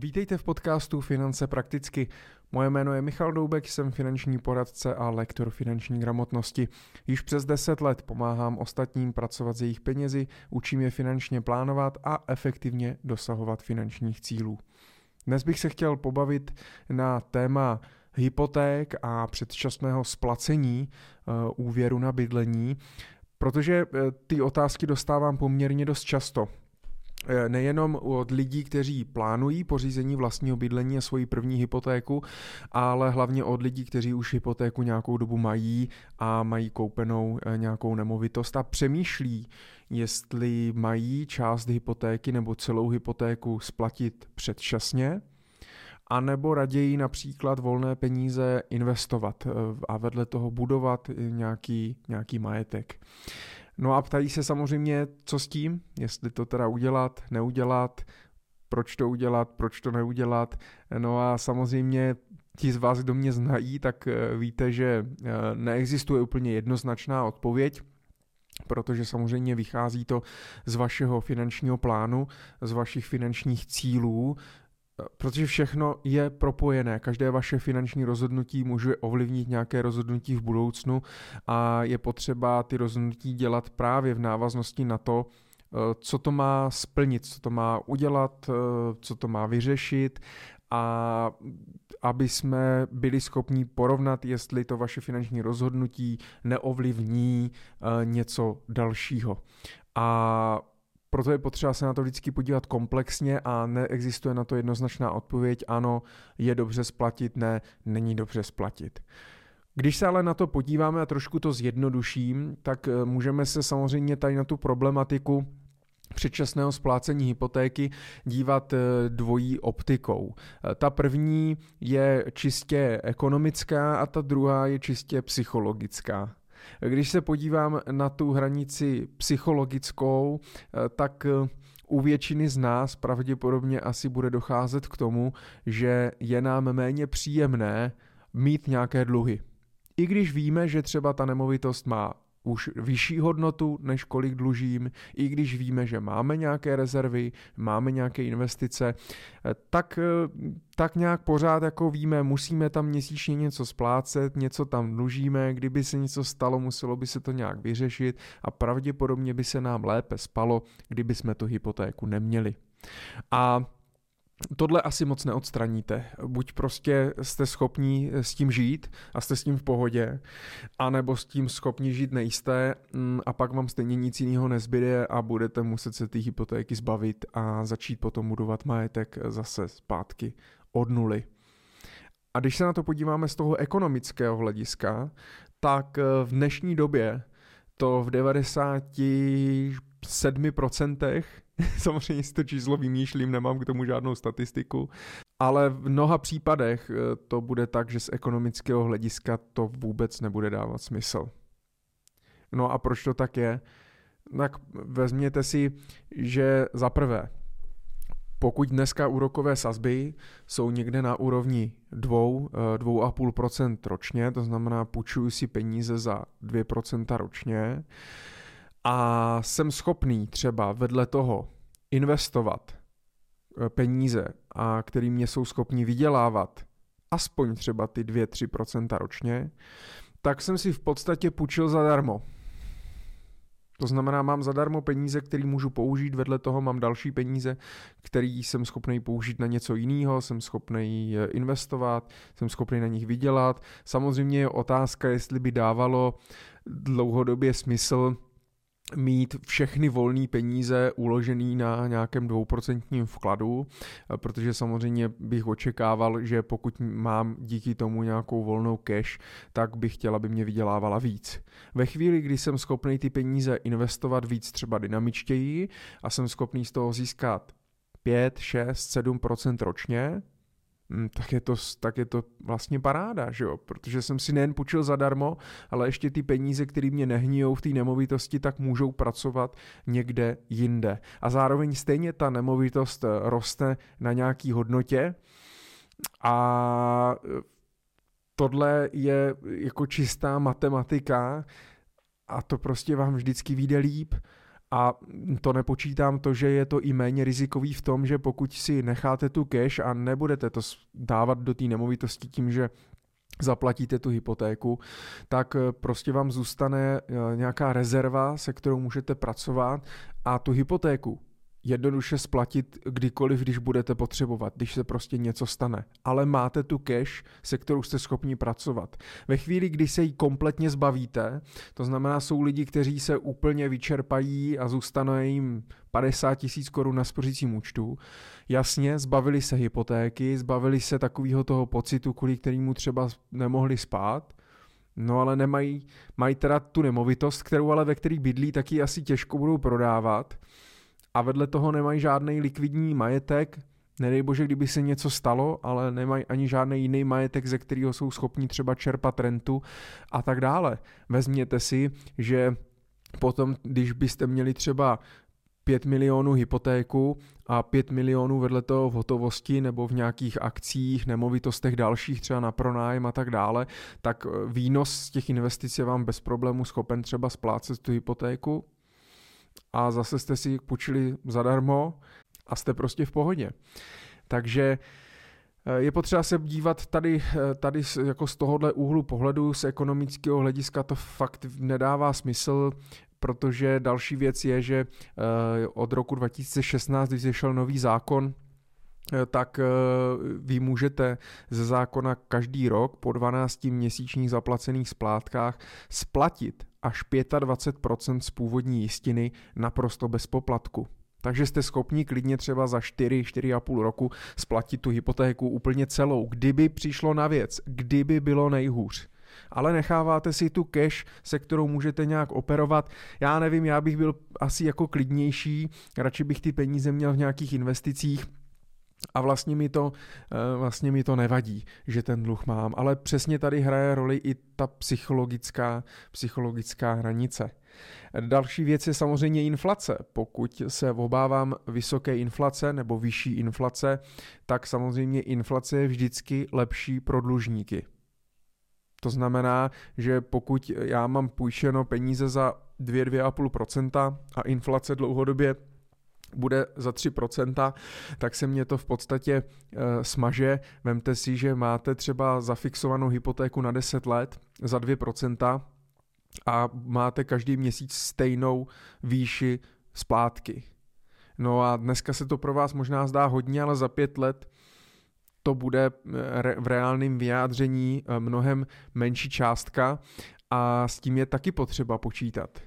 Vítejte v podcastu Finance prakticky. Moje jméno je Michal Doubek, jsem finanční poradce a lektor finanční gramotnosti. Již přes 10 let pomáhám ostatním pracovat s jejich penězi, učím je finančně plánovat a efektivně dosahovat finančních cílů. Dnes bych se chtěl pobavit na téma hypoték a předčasného splacení uh, úvěru na bydlení, protože uh, ty otázky dostávám poměrně dost často. Eh, nejenom od lidí, kteří plánují pořízení vlastního bydlení a svoji první hypotéku, ale hlavně od lidí, kteří už hypotéku nějakou dobu mají a mají koupenou eh, nějakou nemovitost a přemýšlí, jestli mají část hypotéky nebo celou hypotéku splatit předčasně, a nebo raději například volné peníze investovat eh, a vedle toho budovat nějaký, nějaký majetek. No a ptají se samozřejmě, co s tím, jestli to teda udělat, neudělat, proč to udělat, proč to neudělat. No a samozřejmě ti z vás, kdo mě znají, tak eh, víte, že eh, neexistuje úplně jednoznačná odpověď, protože samozřejmě vychází to z vašeho finančního plánu, z vašich finančních cílů, protože všechno je propojené. Každé vaše finanční rozhodnutí může ovlivnit nějaké rozhodnutí v budoucnu a je potřeba ty rozhodnutí dělat právě v návaznosti na to, eh, co to má splnit, co to má udělat, eh, co to má vyřešit a aby jsme byli schopni porovnat, jestli to vaše finanční rozhodnutí neovlivní eh, něco dalšího. A proto je potřeba se na to vždycky podívat komplexně a neexistuje na to jednoznačná odpověď, ano, je dobře splatit, ne, není dobře splatit. Když se ale na to podíváme a trošku to zjednoduším, tak eh, můžeme se samozřejmě tady na tu problematiku předčasného splácení hypotéky dívat eh, dvojí optikou. Eh, ta první je čistě ekonomická a ta druhá je čistě psychologická. Když se podívám na tu hranici psychologickou, eh, tak eh, u většiny z nás pravděpodobně asi bude docházet k tomu, že je nám méně příjemné mít nějaké dluhy. I když víme, že třeba ta nemovitost má už vyšší hodnotu, než kolik dlužím, i když víme, že máme nějaké rezervy, máme nějaké investice, eh, tak, eh, tak nějak pořád jako víme, musíme tam měsíčně něco splácet, něco tam dlužíme, kdyby se něco stalo, muselo by se to nějak vyřešit a pravděpodobně by se nám lépe spalo, kdyby jsme tu hypotéku neměli. A Tohle asi moc neodstraníte. Buď prostě jste schopní s tím žít a jste s tím v pohodě, anebo s tím schopni žít nejste mm, a pak vám stejně nic jiného nezbyde a budete muset se ty hypotéky zbavit a začít potom budovat majetek zase zpátky od nuly. A když se na to podíváme z toho ekonomického hlediska, tak v dnešní době to v 97% Samozřejmě si to číslo vymýšlím, nemám k tomu žádnou statistiku, ale v mnoha případech eh, to bude tak, že z ekonomického hlediska to vůbec nebude dávat smysl. No a proč to tak je? Tak vezměte si, že za prvé, pokud dneska úrokové sazby jsou někde na úrovni 2, 2,5% eh, ročně, to znamená půjčuju si peníze za 2% ročně, a jsem schopný třeba vedle toho investovat eh, peníze, a který mě jsou schopni vydělávat aspoň třeba ty 2-3% ročně, tak jsem si v podstatě půjčil zadarmo. To znamená, mám zadarmo peníze, které můžu použít, vedle toho mám další peníze, které jsem schopný použít na něco jiného, jsem schopný investovat, jsem schopný na nich vydělat. Samozřejmě je otázka, jestli by dávalo dlouhodobě smysl mít všechny volné peníze uložený na nějakém dvouprocentním vkladu, protože samozřejmě bych očekával, že pokud mám díky tomu nějakou volnou cash, tak bych chtěla, aby mě vydělávala víc. Ve chvíli, kdy jsem schopný ty peníze investovat víc třeba dynamičtěji a jsem schopný z toho získat 5, 6, 7% ročně, tak je, to, tak je to vlastně paráda, že jo? Protože jsem si nejen půjčil zadarmo, ale ještě ty peníze, které mě nehnijou v té nemovitosti, tak můžou pracovat někde jinde. A zároveň stejně ta nemovitost eh, roste na nějaký hodnotě a eh, tohle je jako čistá matematika a to prostě vám vždycky vyjde líp A to nepočítám to, že je to i méně rizikový v tom, že pokud si necháte tu cash a nebudete to dávat do té nemovitosti tím, že zaplatíte tu hypotéku, tak eh, prostě vám zůstane eh, nějaká rezerva, se kterou můžete pracovat a tu hypotéku jednoduše splatit kdykoliv, když budete potřebovat, když se prostě něco stane. Ale máte tu cash, se kterou jste schopni pracovat. Ve chvíli, kdy se jí kompletně zbavíte, to znamená, jsou lidi, kteří se úplně vyčerpají a zůstane jim 50 tisíc korun na spořícím účtu. Jasně, zbavili se hypotéky, zbavili se takového toho pocitu, kvůli kterému třeba nemohli spát, No ale nemají, mají teda tu nemovitost, kterou ale ve který bydlí, taky asi těžko budou prodávat a vedle toho nemají žádný likvidní majetek, nedej bože, kdyby se něco stalo, ale nemají ani žádný jiný majetek, ze kterého jsou schopni třeba čerpat rentu a tak dále. Vezměte si, že potom, když byste měli třeba 5 milionů hypotéku a 5 milionů vedle toho v hotovosti nebo v nějakých akcích, nemovitostech dalších, třeba na pronájem a tak dále, tak výnos z těch investic je vám bez problému schopen třeba splácet tu hypotéku, a zase jste si půjčili zadarmo a jste prostě v pohodě. Takže eh, je potřeba se dívat tady, eh, tady jako z tohohle úhlu pohledu, z ekonomického hlediska to fakt nedává smysl, protože další věc je, že eh, od roku 2016, když vyšel nový zákon, tak vy můžete ze zákona každý rok po 12 měsíčních zaplacených splátkách splatit až 25% z původní jistiny naprosto bez poplatku. Takže jste schopni klidně třeba za 4-4,5 roku splatit tu hypotéku úplně celou, kdyby přišlo na věc, kdyby bylo nejhůř. Ale necháváte si tu cash, se kterou můžete nějak operovat. Já nevím, já bych byl asi jako klidnější, radši bych ty peníze měl v nějakých investicích, a vlastně mi, to, eh, vlastně mi to nevadí, že ten dluh mám, ale přesně tady hraje roli i ta psychologická, psychologická hranice. Další věc je samozřejmě inflace. Pokud se obávám vysoké inflace nebo vyšší inflace, tak samozřejmě inflace je vždycky lepší pro dlužníky. To znamená, že pokud já mám půjčeno peníze za 2-2,5% a inflace dlouhodobě bude za 3%, tak se mě to v podstatě e, smaže. Vemte si, že máte třeba zafixovanou hypotéku na 10 let za 2% a máte každý měsíc stejnou výši splátky. No a dneska se to pro vás možná zdá hodně, ale za pět let to bude eh, v reálném vyjádření eh, mnohem menší částka a s tím je taky potřeba počítat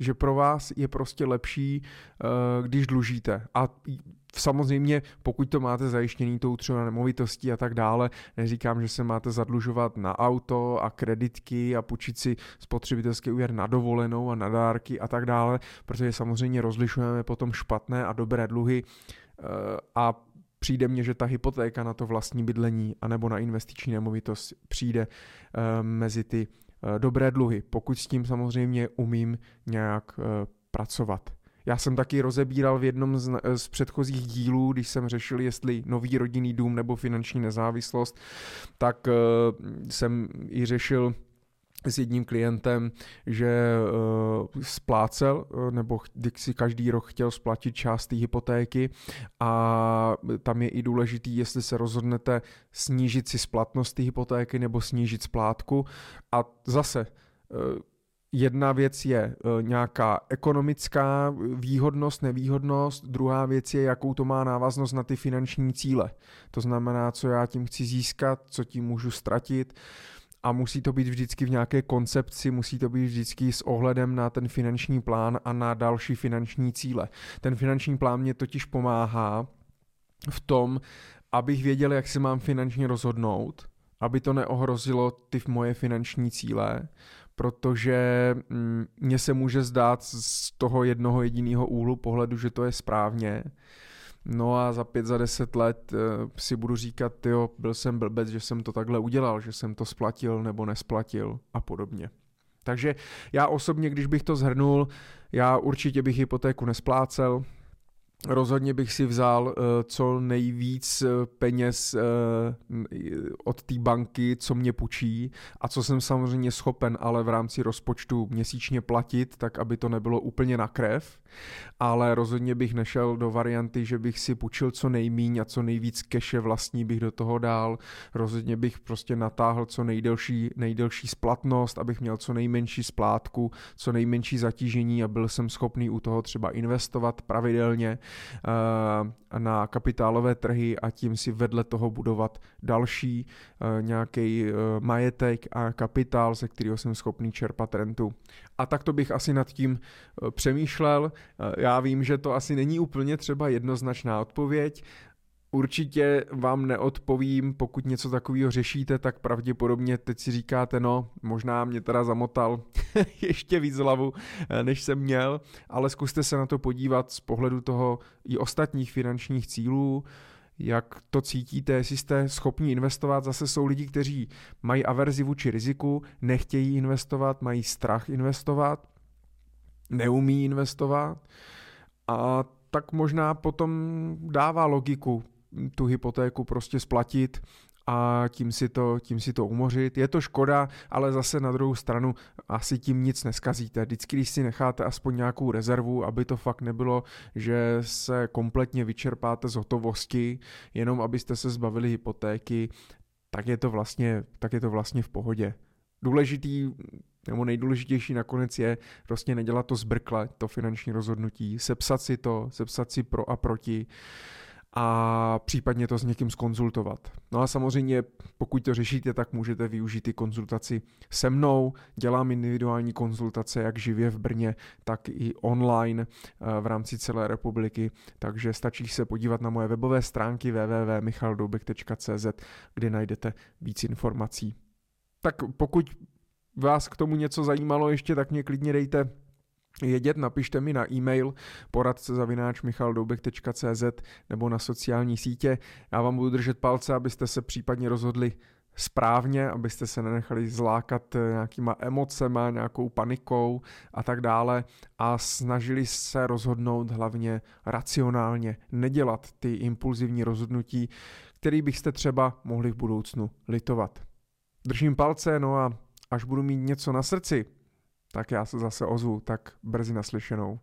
že pro vás je prostě lepší, eh, když dlužíte. A samozřejmě, pokud to máte zajištěný tou třeba nemovitostí a tak dále, neříkám, že se máte zadlužovat na auto a kreditky a půjčit si spotřebitelský úvěr na dovolenou a na dárky a tak dále, protože samozřejmě rozlišujeme potom špatné a dobré dluhy eh, a přijde mně, že ta hypotéka na to vlastní bydlení anebo na investiční nemovitost přijde eh, mezi ty dobré dluhy, pokud s tím samozřejmě umím nějak eh, pracovat. Já jsem taky rozebíral v jednom z, eh, z předchozích dílů, když jsem řešil, jestli nový rodinný dům nebo finanční nezávislost, tak jsem i řešil s jedním klientem, že uh, splácel, uh, nebo si každý rok chtěl splatit část té hypotéky a tam je i důležitý, jestli se rozhodnete snížit si splatnost té hypotéky nebo snížit splátku a zase uh, Jedna věc je nějaká ekonomická výhodnost, nevýhodnost, druhá věc je, jakou to má návaznost na ty finanční cíle. To znamená, co já tím chci získat, co tím můžu ztratit a musí to být vždycky v nějaké koncepci, musí to být vždycky s ohledem na ten finanční plán a na další finanční cíle. Ten finanční plán mě totiž pomáhá v tom, abych věděl, jak se mám finančně rozhodnout, aby to neohrozilo ty moje finanční cíle, protože mm, mně se může zdát z toho jednoho jediného úhlu pohledu, že to je správně, No a za pět, za deset let uh, si budu říkat, jo, byl jsem blbec, že jsem to takhle udělal, že jsem to splatil nebo nesplatil a podobně. Takže já osobně, když bych to zhrnul, já určitě bych hypotéku nesplácel, Rozhodně bych si vzal uh, co nejvíc uh, peněz uh, od té banky, co mě půjčí a co jsem samozřejmě schopen, ale v rámci rozpočtu měsíčně platit, tak aby to nebylo úplně na krev. Ale rozhodně bych nešel do varianty, že bych si půjčil co nejmíň a co nejvíc keše vlastní bych do toho dál. Rozhodně bych prostě natáhl co nejdelší, nejdelší splatnost, abych měl co nejmenší splátku, co nejmenší zatížení a byl jsem schopný u toho třeba investovat pravidelně Eh, na kapitálové trhy a tím si vedle toho budovat další eh, nějaký eh, majetek a kapitál, ze kterého jsem schopný čerpat rentu. A tak to bych asi nad tím přemýšlel. Já vím, že to asi není úplně třeba jednoznačná odpověď, Určitě vám neodpovím, pokud něco takového řešíte, tak pravděpodobně teď si říkáte, no, možná mě teda zamotal ještě víc hlavu, eh, než jsem měl, ale zkuste se na to podívat z pohledu toho i ostatních finančních cílů, jak to cítíte, jestli jste schopni investovat. Zase jsou lidi, kteří mají averzi vůči riziku, nechtějí investovat, mají strach investovat, neumí investovat a tak možná potom dává logiku tu hypotéku prostě splatit a tím si, to, tím si to umořit. Je to škoda, ale zase na druhou stranu asi tím nic neskazíte. Vždycky, když si necháte aspoň nějakou rezervu, aby to fakt nebylo, že se kompletně vyčerpáte z hotovosti, jenom abyste se zbavili hypotéky, tak je to vlastně, tak je to vlastně v pohodě. Důležitý nebo nejdůležitější nakonec je prostě nedělat to zbrkle, to finanční rozhodnutí, sepsat si to, sepsat si pro a proti, a případně to s někým skonzultovat. No a samozřejmě, pokud to řešíte, tak můžete využít i konzultaci se mnou. Dělám individuální konzultace jak živě v Brně, tak i online eh, v rámci celé republiky, takže stačí se podívat na moje webové stránky www.michaldoubek.cz, kde najdete víc informací. Tak pokud vás k tomu něco zajímalo ještě, tak mě klidně dejte vědět, napište mi na e-mail poradce zavináč michaldoubek.cz nebo na sociální sítě. Já vám budu držet palce, abyste se případně rozhodli správně, abyste se nenechali zlákat nějakýma emocema, nějakou panikou a tak dále a snažili se rozhodnout hlavně racionálně, nedělat ty impulzivní rozhodnutí, který byste třeba mohli v budoucnu litovat. Držím palce, no a až budu mít něco na srdci, tak já se zase ozvu, tak brzy naslyšenou.